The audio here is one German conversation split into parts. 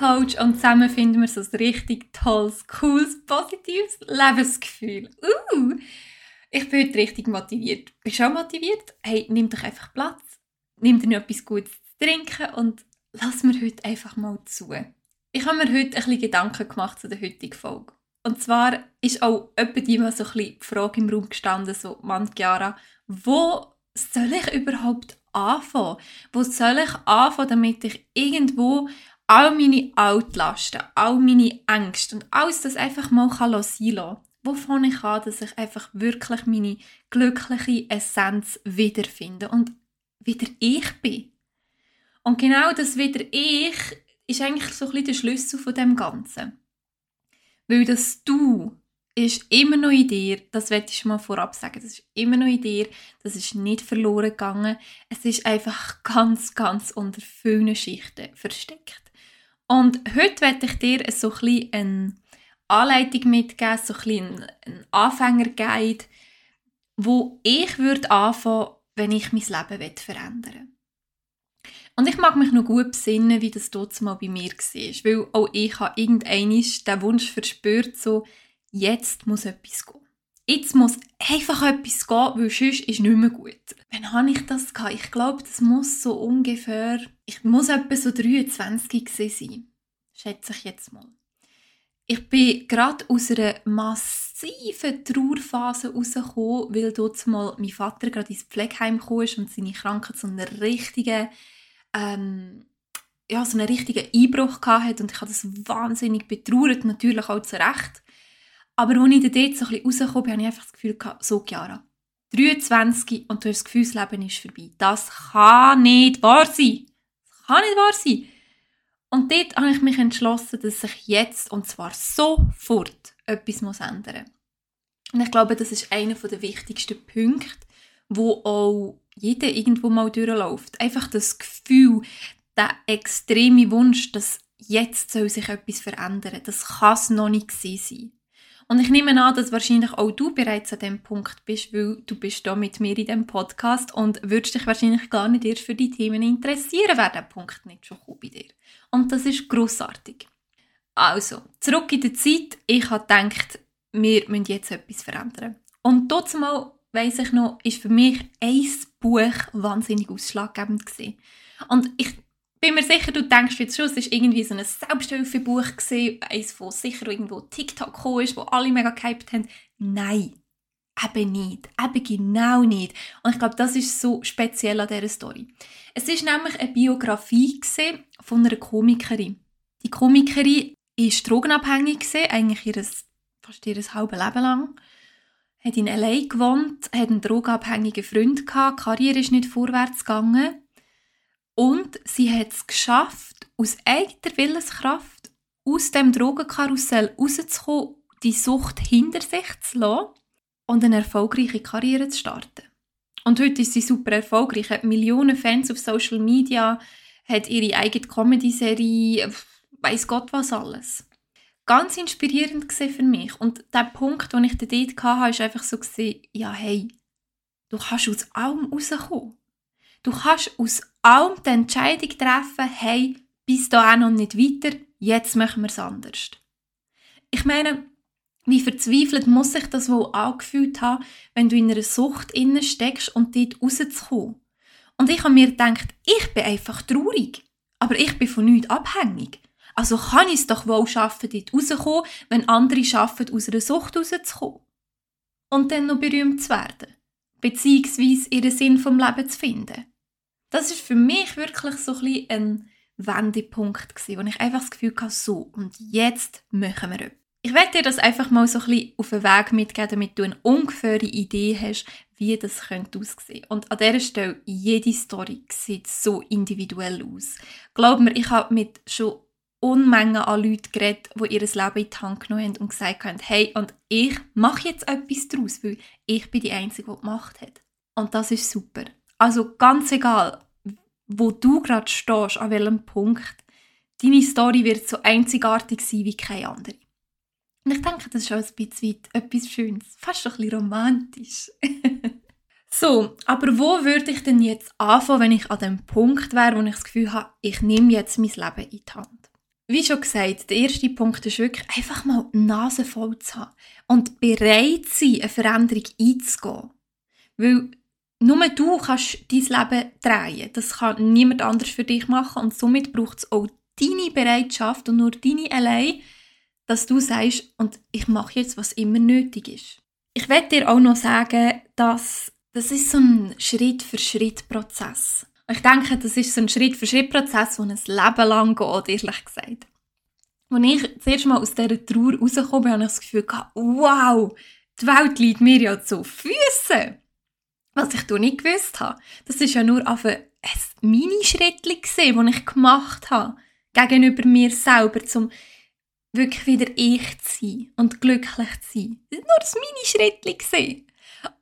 Coach und zusammen finden wir so ein richtig tolles, cooles, positives Lebensgefühl. Uh, ich bin heute richtig motiviert. Bist du auch motiviert? Hey, nimm doch einfach Platz, nimm dir etwas Gutes zu trinken und lass mir heute einfach mal zu. Ich habe mir heute ein bisschen Gedanken gemacht zu der heutigen Folge. Und zwar ist auch etwa die mal so ein bisschen die Frage im Raum gestanden, so, Mann, Chiara, wo soll ich überhaupt anfangen? Wo soll ich anfangen, damit ich irgendwo all meine Altlasten, all meine Ängste und alles das einfach mal sein lassen Wo fange ich an, dass ich einfach wirklich meine glückliche Essenz wiederfinde und wieder ich bin? Und genau das wieder ich ist eigentlich so ein bisschen der Schlüssel von dem Ganzen. Weil das Du ist immer noch in dir, das werde ich mal vorab sagen, das ist immer noch in dir, das ist nicht verloren gegangen, es ist einfach ganz, ganz unter vielen Schichten versteckt. Und heute werde ich dir so ein eine Anleitung mitgeben, so ein bisschen ein Anfängerguide, wo ich würde anfangen, wenn ich mein Leben verändern will. Und ich mag mich noch gut besinnen, wie das dort mal bei mir war. Weil auch ich habe irgendeinmal den Wunsch verspürt, so, jetzt muss etwas gehen. Jetzt muss einfach etwas gehen, weil sonst ist nicht mehr gut. Wann habe ich das gehabt? Ich glaube, das muss so ungefähr, ich muss etwa so 23 sein. Schätze ich jetzt mal. Ich bin gerade aus einer massiven Trauerphase rausgekommen, weil dort mal mein Vater gerade ins Pflegeheim kam und seine Krankheit so einer richtigen ähm, ja, so einen richtigen Einbruch hatte und ich habe das wahnsinnig betrauert, natürlich auch zu Recht. Aber als ich dort so ein rausgekommen bin, habe ich einfach das Gefühl so Chiara, 23 und du hast das Gefühl, das Leben ist vorbei. Das kann nicht wahr sein. Das kann nicht wahr sein. Und dort habe ich mich entschlossen, dass sich jetzt, und zwar sofort, etwas muss ändern muss. Und ich glaube, das ist einer der wichtigsten Punkte, wo auch jeder irgendwo mal durchläuft. Einfach das Gefühl, der extreme Wunsch, dass jetzt soll sich etwas verändern. Das kann es noch nicht sein. Und ich nehme an, dass wahrscheinlich auch du bereits an dem Punkt bist, weil du bist da mit mir in dem Podcast und würdest dich wahrscheinlich gar nicht erst für die Themen interessieren, wäre der Punkt nicht schon bei dir. Und das ist großartig. Also, zurück in die Zeit. Ich habe gedacht, wir müssen jetzt etwas verändern. Und dort mal weiss ich noch, ist für mich ein Buch wahnsinnig ausschlaggebend gewesen. Und ich bin mir sicher, du denkst jetzt schon, es war irgendwie so ein Selbsthilfebuch gewesen, eins, wo sicher irgendwo TikTok gekommen ist, wo alle mega gehypt haben. Nein, eben nicht. Eben genau nicht. Und ich glaube, das ist so speziell an dieser Story. Es ist nämlich eine Biografie von einer Komikerin. Die Komikerin war drogenabhängig, eigentlich ihres, fast ihr halbes Leben lang hat in L.A. gewohnt, hat einen drogenabhängigen Freund gehabt, die Karriere ist nicht vorwärts gegangen. Und sie hat es geschafft, aus eigener Willenskraft aus dem Drogenkarussell rauszukommen, die Sucht hinter sich zu lassen und eine erfolgreiche Karriere zu starten. Und heute ist sie super erfolgreich, hat Millionen Fans auf Social Media, hat ihre eigene Comedy-Serie, weiß Gott was alles ganz inspirierend für mich. Und der Punkt, den ich dort hatte, ist einfach so, ja hey, du kannst aus allem rauskommen. Du kannst aus allem die Entscheidung treffen, hey, bis da auch noch nicht weiter, jetzt machen wir es anders. Ich meine, wie verzweifelt muss sich das wohl angefühlt haben, wenn du in einer Sucht steckst und dort rauszukommen. Und ich habe mir gedacht, ich bin einfach traurig, aber ich bin von nichts abhängig. Also kann ich es doch wohl schaffen, dort rauszukommen, wenn andere schaffen, aus einer Sucht rauszukommen. Und dann noch berühmt zu werden. Beziehungsweise ihren Sinn vom Leben zu finden. Das ist für mich wirklich so ein, ein Wendepunkt gewesen, wo ich einfach das Gefühl hatte, so, und jetzt machen wir etwas. Ich werde dir das einfach mal so ein bisschen auf den Weg mitgeben, damit du eine ungefähre Idee hast, wie das könnte aussehen. Und an dieser Stelle, jede Story sieht so individuell aus. Glaub mir, ich habe mit schon Unmengen an Leuten geredet, die ihr Leben in die Hand genommen haben und gesagt haben, hey, und ich mache jetzt etwas daraus, weil ich bin die Einzige, die gemacht hat. Und das ist super. Also ganz egal, wo du gerade stehst, an welchem Punkt, deine Story wird so einzigartig sein wie keine andere. Und ich denke, das ist auch ein bisschen etwas Schönes, fast ein bisschen romantisch. So, aber wo würde ich denn jetzt anfangen, wenn ich an dem Punkt wäre, wo ich das Gefühl habe, ich nehme jetzt mein Leben in die Hand? Wie schon gesagt, der erste Punkt ist wirklich einfach mal die Nase voll zu haben und bereit sein, eine Veränderung einzugehen. Weil nur du kannst dein Leben drehen. Das kann niemand anders für dich machen und somit braucht es auch deine Bereitschaft und nur deine allein, dass du sagst, und ich mache jetzt, was immer nötig ist. Ich werde dir auch noch sagen, dass das ist so ein Schritt-für-Schritt-Prozess. Ich denke, das ist so ein Schritt-für-Schritt-Prozess, der ein Leben lang geht, ehrlich gesagt. Als ich das erste Mal aus dieser Trauer rausgekommen bin, habe ich das Gefühl gehabt, wow, die Welt liegt mir ja zu Füßen. Was ich nicht gewusst habe. Das war ja nur auf ein Mini-Schritt, das ich gemacht habe. Gegenüber mir selber, um wirklich wieder ich zu sein und glücklich zu sein. Das war nur ein Mini-Schritt.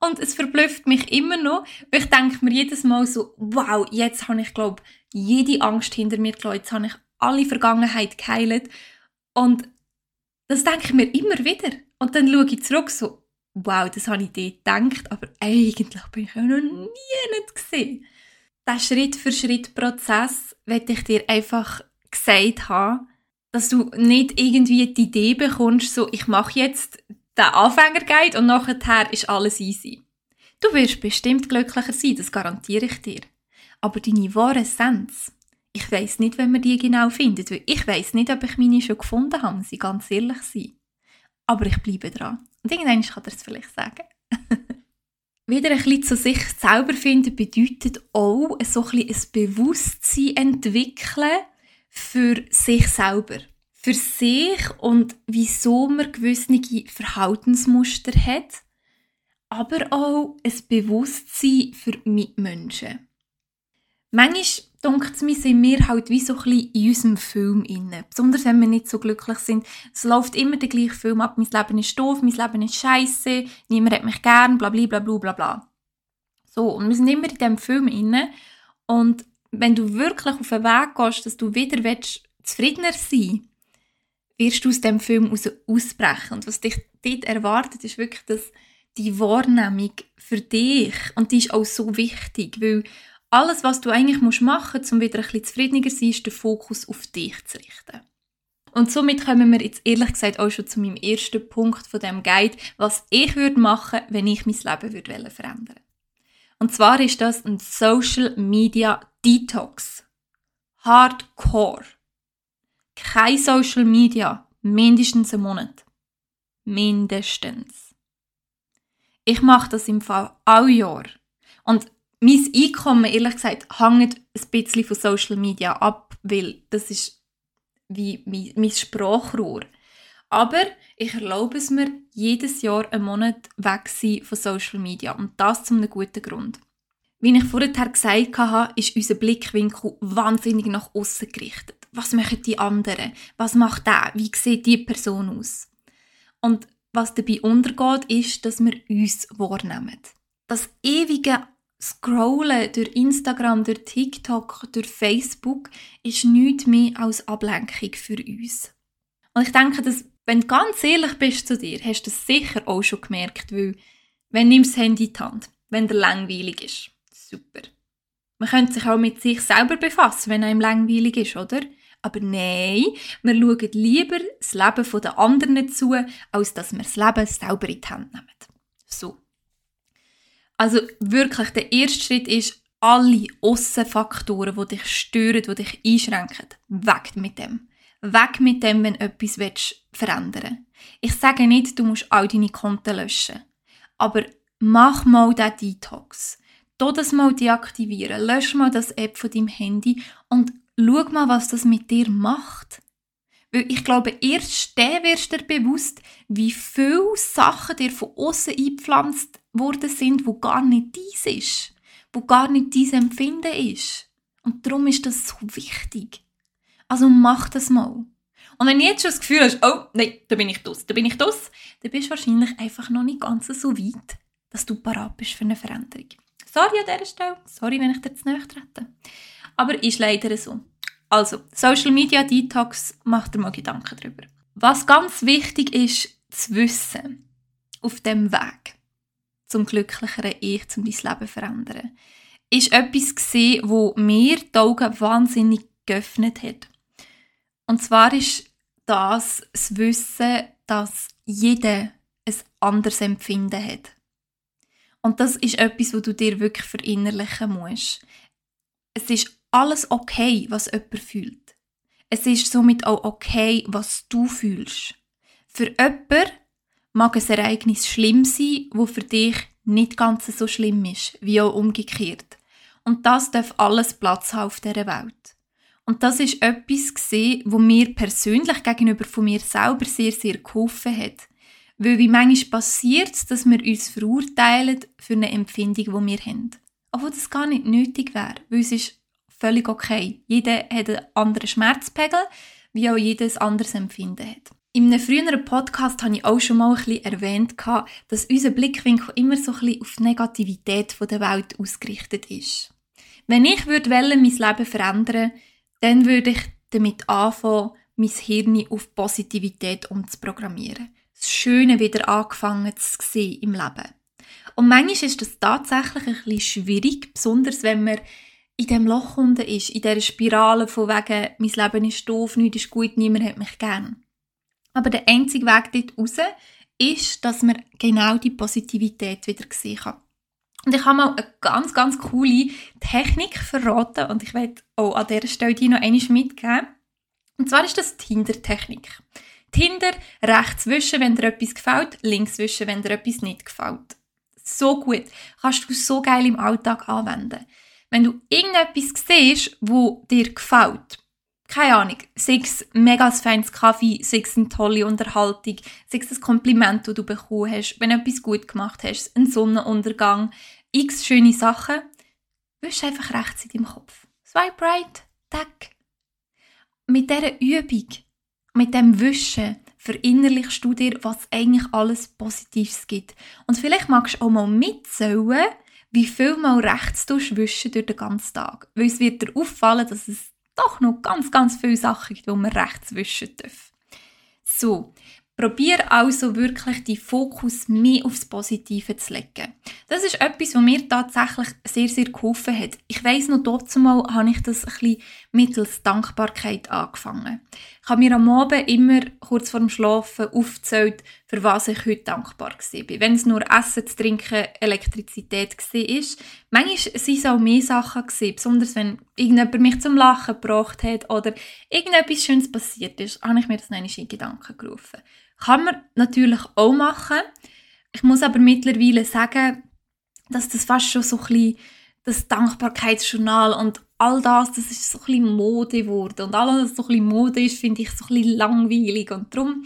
Und es verblüfft mich immer noch, weil ich denke mir jedes Mal so, wow, jetzt habe ich, glaube jede Angst hinter mir gelassen, jetzt habe ich alle Vergangenheit geheilt. Und das denke ich mir immer wieder. Und dann schaue ich zurück so, wow, das habe ich dort gedacht, aber eigentlich bin ich ja noch nie nicht gesehen. Diesen Schritt-für-Schritt-Prozess werde ich dir einfach gesagt haben, dass du nicht irgendwie die Idee bekommst, so, ich mache jetzt den Anfängerguide und nachher ist alles easy. Du wirst bestimmt glücklicher sein, das garantiere ich dir. Aber deine wahre Essenz, ich weiß nicht, wenn man die genau findet, weil ich weiß nicht, ob ich meine schon gefunden habe, ich ganz ehrlich sein. Aber ich bleibe dran. Und irgendwann kann er es vielleicht sagen. Wieder ein bisschen zu sich selber finden bedeutet auch so ein, bisschen ein Bewusstsein entwickeln für sich selber für sich und wieso man gewisse Verhaltensmuster hat, aber auch ein Bewusstsein für Mitmenschen. Manchmal, denkt es mir, sind wir halt wie so ein bisschen in unserem Film inne. Besonders wenn wir nicht so glücklich sind. Es läuft immer der gleiche Film ab. Mein Leben ist doof, mein Leben ist scheiße, niemand hat mich gern, bla bla bla bla bla. So, und wir sind immer in diesem Film inne. Und wenn du wirklich auf den Weg gehst, dass du wieder willst, zufriedener sein wirst du aus dem Film aus ausbrechen. Und was dich dort erwartet, ist wirklich dass die Wahrnehmung für dich. Und die ist auch so wichtig, weil alles, was du eigentlich machen musst, um wieder ein bisschen zufriedener zu sein, ist den Fokus auf dich zu richten. Und somit kommen wir jetzt ehrlich gesagt auch schon zu meinem ersten Punkt von dem Guide, was ich würde machen, wenn ich mein Leben würde verändern. Und zwar ist das ein Social Media Detox. Hardcore kein Social Media, mindestens einen Monat. Mindestens. Ich mache das im Fall all Jahr. Und mein Einkommen, ehrlich gesagt, hängt ein bisschen von Social Media ab, weil das ist wie mein, mein Sprachrohr. Aber ich erlaube es mir, jedes Jahr einen Monat weg sein von Social Media. Und das zu einem guten Grund. Wie ich vorher gesagt habe, ist unser Blickwinkel wahnsinnig nach außen gerichtet was machen die anderen? Was macht der? Wie sieht die Person aus? Und was dabei untergeht, ist, dass wir uns wahrnehmen. Das ewige Scrollen durch Instagram, durch TikTok, durch Facebook ist nichts mehr als Ablenkung für uns. Und ich denke, dass, wenn du ganz ehrlich bist zu dir, hast du das sicher auch schon gemerkt, weil wenn du das Handy in die Hand, wenn der langweilig ist. Super. Man könnte sich auch mit sich selber befassen, wenn einem langweilig ist, oder? Aber nein, wir schauen lieber das Leben der anderen zu, als dass wir das Leben selber in die Hand nehmen. So. Also wirklich, der erste Schritt ist, alle Aussenfaktoren, die dich stören, die dich einschränken, weg mit dem. Weg mit dem, wenn du etwas verändern willst. Ich sage nicht, du musst all deine Konten löschen. Aber mach mal diesen Detox. Tu das mal deaktivieren. Lösch mal das App von deinem Handy und schau mal, was das mit dir macht. Weil ich glaube, erst dann wirst du dir bewusst, wie viele Sachen dir von außen eingepflanzt worden sind, wo gar nicht dies ist, wo gar nicht dein Empfinden ist. Und darum ist das so wichtig. Also mach das mal. Und wenn du jetzt schon das Gefühl hast, oh, nein, da bin ich dos, da bin ich dos, dann bist du wahrscheinlich einfach noch nicht ganz so weit, dass du parat bist für eine Veränderung. Sorry an dieser Stelle, sorry, wenn ich dir zu nahe trete. Aber ist leider so. Also, Social Media Detox, macht dir mal Gedanken darüber. Was ganz wichtig ist zu wissen auf dem Weg. zum glücklicheren Ich, zum dein Leben zu verändern, ist etwas gesehen, wo mir die Augen wahnsinnig geöffnet hat. Und zwar ist das das Wissen, dass jeder ein anderes Empfinden hat. Und das ist etwas, wo du dir wirklich verinnerlichen musst. Es ist alles okay, was jemand fühlt. Es ist somit auch okay, was du fühlst. Für jemanden mag ein Ereignis schlimm sein, wo für dich nicht ganz so schlimm ist, wie auch umgekehrt. Und das darf alles Platz haben auf dieser Welt. Und das ist etwas gesehen, wo mir persönlich gegenüber von mir selber sehr, sehr geholfen hat. Weil wie manchmal passiert dass wir uns verurteilen für eine Empfindung, die wir haben. Obwohl das gar nicht nötig wäre, weil es ist völlig okay. Jeder hat einen anderen Schmerzpegel, wie auch jeder ein anderes Empfinden hat. In einem früheren Podcast habe ich auch schon mal ein bisschen erwähnt, dass unser Blickwinkel immer so ein bisschen auf die Negativität der Welt ausgerichtet ist. Wenn ich würde mein Leben verändern dann würde ich damit anfangen, mein Hirn auf Positivität umzuprogrammieren. Das Schöne wieder angefangen zu sehen im Leben. Und manchmal ist das tatsächlich ein bisschen schwierig, besonders wenn man in dem Loch unten ist, in dieser Spirale von wegen, mein Leben ist doof, nichts ist gut, niemand hat mich gern. Aber der einzige Weg dort raus ist, dass man genau die Positivität wieder sehen kann. Und ich habe mal eine ganz, ganz coole Technik verraten und ich werde auch an dieser Stelle die noch einmal mitgeben. Und zwar ist das Tinder-Technik. Tinder rechts wischen, wenn dir etwas gefällt, links wischen, wenn dir etwas nicht gefällt. So gut. Kannst du so geil im Alltag anwenden. Wenn du irgendetwas siehst, wo dir gefällt, keine Ahnung, sei es mega feines Kaffee, sei es eine tolle Unterhaltung, sei es ein Kompliment, das du bekommen hast, wenn du etwas gut gemacht hast, ein Sonnenuntergang, x schöne Sachen, wisch einfach rechts in deinem Kopf. Swipe right, tag. Mit dieser Übung, mit dem Wischen, verinnerlichst du dir, was eigentlich alles Positives gibt. Und vielleicht magst du auch mal mitzählen, wie viel mal rechts du wischen durch den ganzen Tag. Weil es wird dir auffallen, dass es doch noch ganz, ganz viele Sachen gibt, die man rechts wischen darf. So, Probier also wirklich die Fokus mehr aufs Positive zu legen. Das ist etwas, was mir tatsächlich sehr, sehr geholfen hat. Ich weiss noch, zumal habe ich das ein bisschen mittels Dankbarkeit angefangen. Habe mir am Abend immer kurz vor dem Schlafen aufgezählt, für was ich heute dankbar war. Wenn es nur Essen, zu trinken, Elektrizität war. Manchmal waren es auch mehr Sachen, besonders wenn irgendjemand mich zum Lachen gebracht hat oder irgendetwas Schönes passiert ist, habe ich mir das in Gedanken gerufen. Kann man natürlich auch machen. Ich muss aber mittlerweile sagen, dass das fast schon so ein bisschen das Dankbarkeitsjournal und all das, das ist so ein bisschen Mode geworden. Und alles, was so ein bisschen Mode ist, finde ich so ein bisschen langweilig. Und darum,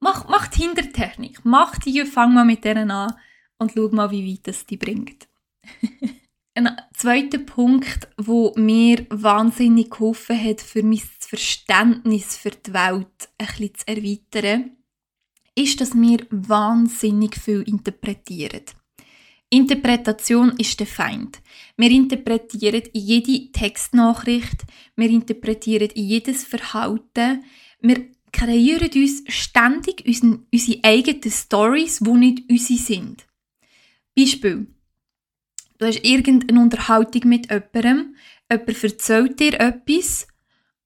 mach, mach die Hintertechnik. Mach die, fang mal mit denen an und schau mal, wie weit es die bringt. Ein zweiter Punkt, wo mir wahnsinnig geholfen hat, für mein Verständnis für die Welt ein bisschen zu erweitern, ist, dass wir wahnsinnig viel interpretieren. Interpretation ist der Feind. Wir interpretieren in jede Textnachricht, wir interpretieren in jedes Verhalten, wir kreieren uns ständig unsere eigenen Stories, die nicht unsere sind. Beispiel. Du hast irgendeine Unterhaltung mit jemandem, jemand erzählt dir etwas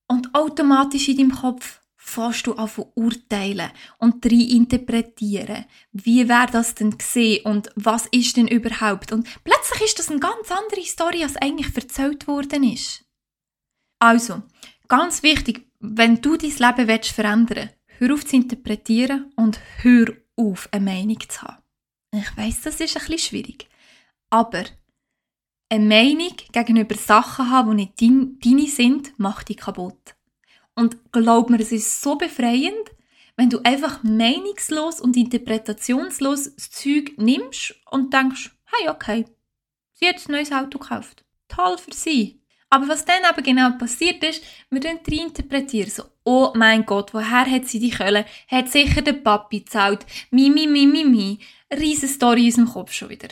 und automatisch in deinem Kopf fährst du an urteilen und interpretieren. Wie wäre das denn gesehen und was ist denn überhaupt? Und plötzlich ist das eine ganz andere Story, als eigentlich erzählt worden ist. Also, ganz wichtig, wenn du dein Leben willst verändern hör auf zu interpretieren und hör auf, eine Meinung zu haben. Ich weiß, das ist ein bisschen schwierig. Aber eine Meinung gegenüber Sachen haben, die nicht deine sind, macht dich kaputt. Und glaub mir, es ist so befreiend, wenn du einfach meinungslos und interpretationslos das Zeug nimmst und denkst, hey, okay, sie hat ein neues Auto gekauft. Toll für sie. Aber was dann aber genau passiert ist, wir interpretieren so, oh mein Gott, woher hat sie die Kölle? Hat sicher der Papi gezahlt. Mi, mi, mi, mi, mi. Riesen Story in unserem Kopf schon wieder.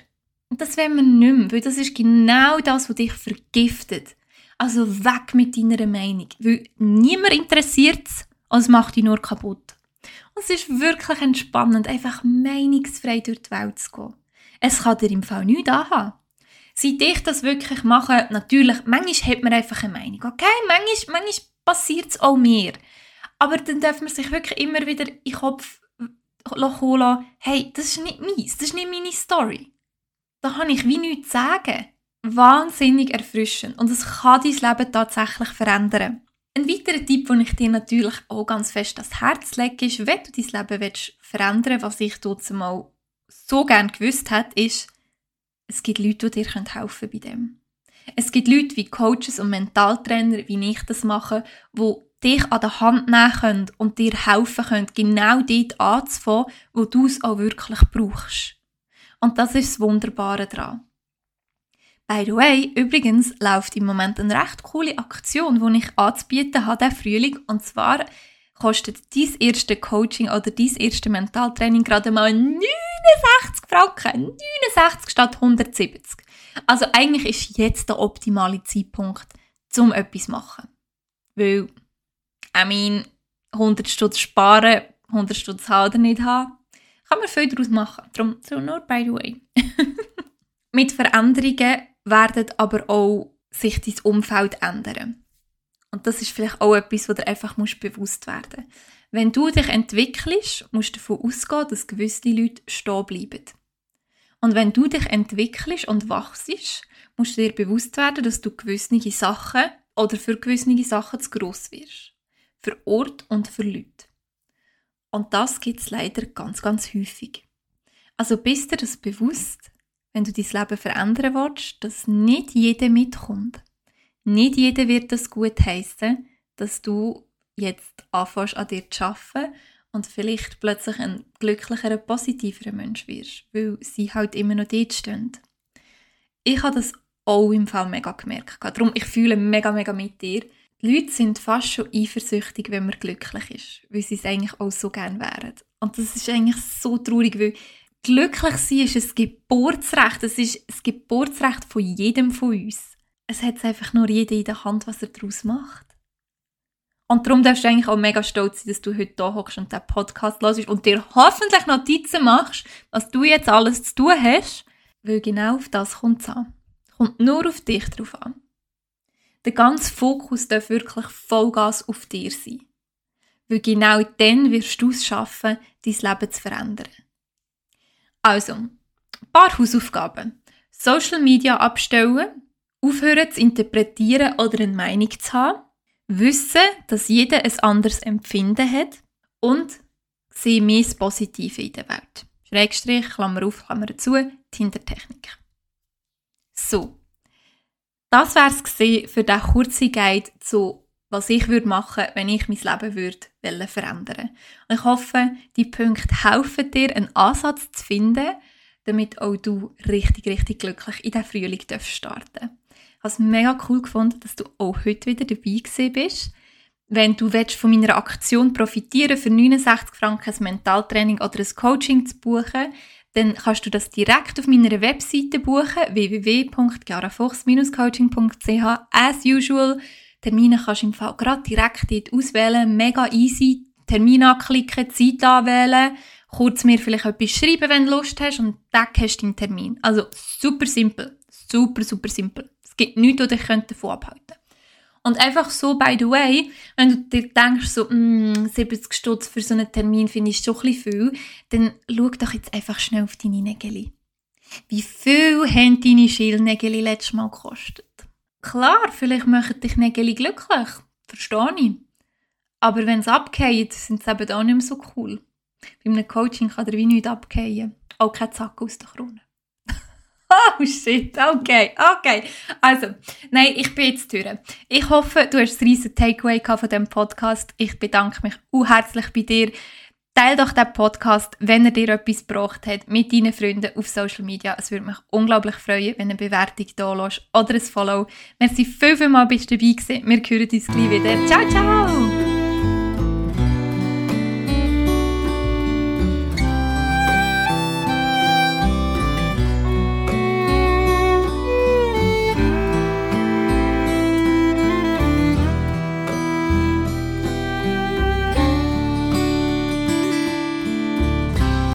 Und das wollen wir nicht mehr, weil das ist genau das, was dich vergiftet. Also weg mit deiner Meinung, weil niemand interessiert es und es macht dich nur kaputt. Und es ist wirklich entspannend, einfach meinungsfrei durch die Welt zu gehen. Es kann dir im Fall nichts anhaben. Seit ich das wirklich mache, natürlich, manchmal hat man einfach eine Meinung, okay? Manchmal, manchmal passiert es auch mir. Aber dann darf man sich wirklich immer wieder in den Kopf holen, hey, das ist nicht meins, das ist nicht meine Story. Da habe ich wie nichts zu sagen. Wahnsinnig erfrischend und es kann dein Leben tatsächlich verändern. Ein weiterer Tipp, den ich dir natürlich auch ganz fest ans Herz lege, ist, wenn du dein Leben willst verändern was ich dort mal so gerne gewusst habe, ist, es gibt Leute, die dir helfen bei dem. Es gibt Leute wie Coaches und Mentaltrainer, wie ich das mache, wo dich an der Hand nehmen können und dir helfen können, genau dort anzufangen, wo du es auch wirklich brauchst. Und das ist das Wunderbare daran. By the way, übrigens läuft im Moment eine recht coole Aktion, die ich anzubieten habe, diesen Frühling. Und zwar kostet dein erste Coaching oder dein erste Mentaltraining gerade mal 69 Franken. 69 statt 170. Also eigentlich ist jetzt der optimale Zeitpunkt, um etwas zu machen. Weil, I mean, 100 Stutz sparen, 100 Stutz haben oder nicht haben, kann man viel daraus machen. Darum, so nur by the way. Mit Veränderungen werden aber auch sich dein Umfeld ändern. Und das ist vielleicht auch etwas, was dir einfach musst bewusst werden muss. Wenn du dich entwickelst, musst du davon ausgehen, dass gewisse Leute stehen bleiben. Und wenn du dich entwickelst und wachst, musst du dir bewusst werden, dass du gewisse Sachen oder für gewisse Sachen zu gross wirst. Für Ort und für Leute. Und das gibt es leider ganz, ganz häufig. Also bist dir das bewusst, wenn du dein Leben verändern willst, dass nicht jeder mitkommt. Nicht jeder wird das gut heißen, dass du jetzt anfängst an dir zu arbeiten und vielleicht plötzlich ein glücklicherer, positiverer Mensch wirst, weil sie halt immer noch dort stehen. Ich habe das auch im Fall mega gemerkt. Darum, ich fühle mega, mega mit dir. Die Leute sind fast schon eifersüchtig, wenn man glücklich ist, weil sie es eigentlich auch so gerne wären. Und das ist eigentlich so traurig, weil Glücklich sein ist ein Geburtsrecht. Es ist das Geburtsrecht von jedem von uns. Es hat einfach nur jeder in der Hand, was er daraus macht. Und darum darfst du eigentlich auch mega stolz sein, dass du heute hier hockst und diesen Podcast hörst und dir hoffentlich Notizen machst, was du jetzt alles zu tun hast, weil genau auf das kommt es an. Kommt nur auf dich drauf an. Der ganze Fokus darf wirklich Vollgas auf dir sein. Weil genau dann wirst du es schaffen, dein Leben zu verändern. Also, ein paar Hausaufgaben. Social Media abstellen, aufhören zu interpretieren oder eine Meinung zu haben, wissen, dass jeder ein anderes Empfinden hat und sehen mehr das Positive in der Welt. Schrägstrich, Klammer auf, Klammer zu, Tindertechnik. So. Das wäre es für diesen kurzen Guide zu was ich würde machen, wenn ich mein Leben würde verändern. Und ich hoffe, die Punkte helfen dir, einen Ansatz zu finden, damit auch du richtig, richtig glücklich in diesen Frühling starten darfst. Ich habe es mega cool gefunden, dass du auch heute wieder dabei bist. Wenn du von meiner Aktion profitieren für 69 Franken ein Mentaltraining oder ein Coaching zu buchen, dann kannst du das direkt auf meiner Webseite buchen, www.jarafuchs-coaching.ch as usual. Termine kannst du im Fall gerade direkt dort auswählen. Mega easy. Termin anklicken, Zeit anwählen, kurz mir vielleicht etwas schreiben, wenn du Lust hast und dann hast du deinen Termin. Also super simpel. Super, super simpel. Es gibt nichts, was dich davon abhalten könnte. Und einfach so, by the way, wenn du dir denkst, so, mm, 70 Stutz für so einen Termin finde ich schon ein viel, dann schau doch jetzt einfach schnell auf deine Nägel. Wie viel haben deine Schildnägel letztes Mal gekostet? Klar, vielleicht machen dich Nägel glücklich. Verstehe ich. Aber wenn es abgeht, sind sie eben auch nicht mehr so cool. Bei einem Coaching kann der wie nichts abgehen. Auch kein Zack aus der Krone. oh shit, okay, okay. Also, nein, ich bin jetzt durch. Ich hoffe, du hast ein riesen Takeaway von diesem Podcast. Ich bedanke mich herzlich bei dir. Teil doch den Podcast, wenn er dir etwas gebracht hat, mit deinen Freunden auf Social Media. Es würde mich unglaublich freuen, wenn eine Bewertung da lässt oder ein Follow. Merci viel, viel bist du dabei gewesen. Wir hören uns gleich wieder. Ciao, ciao!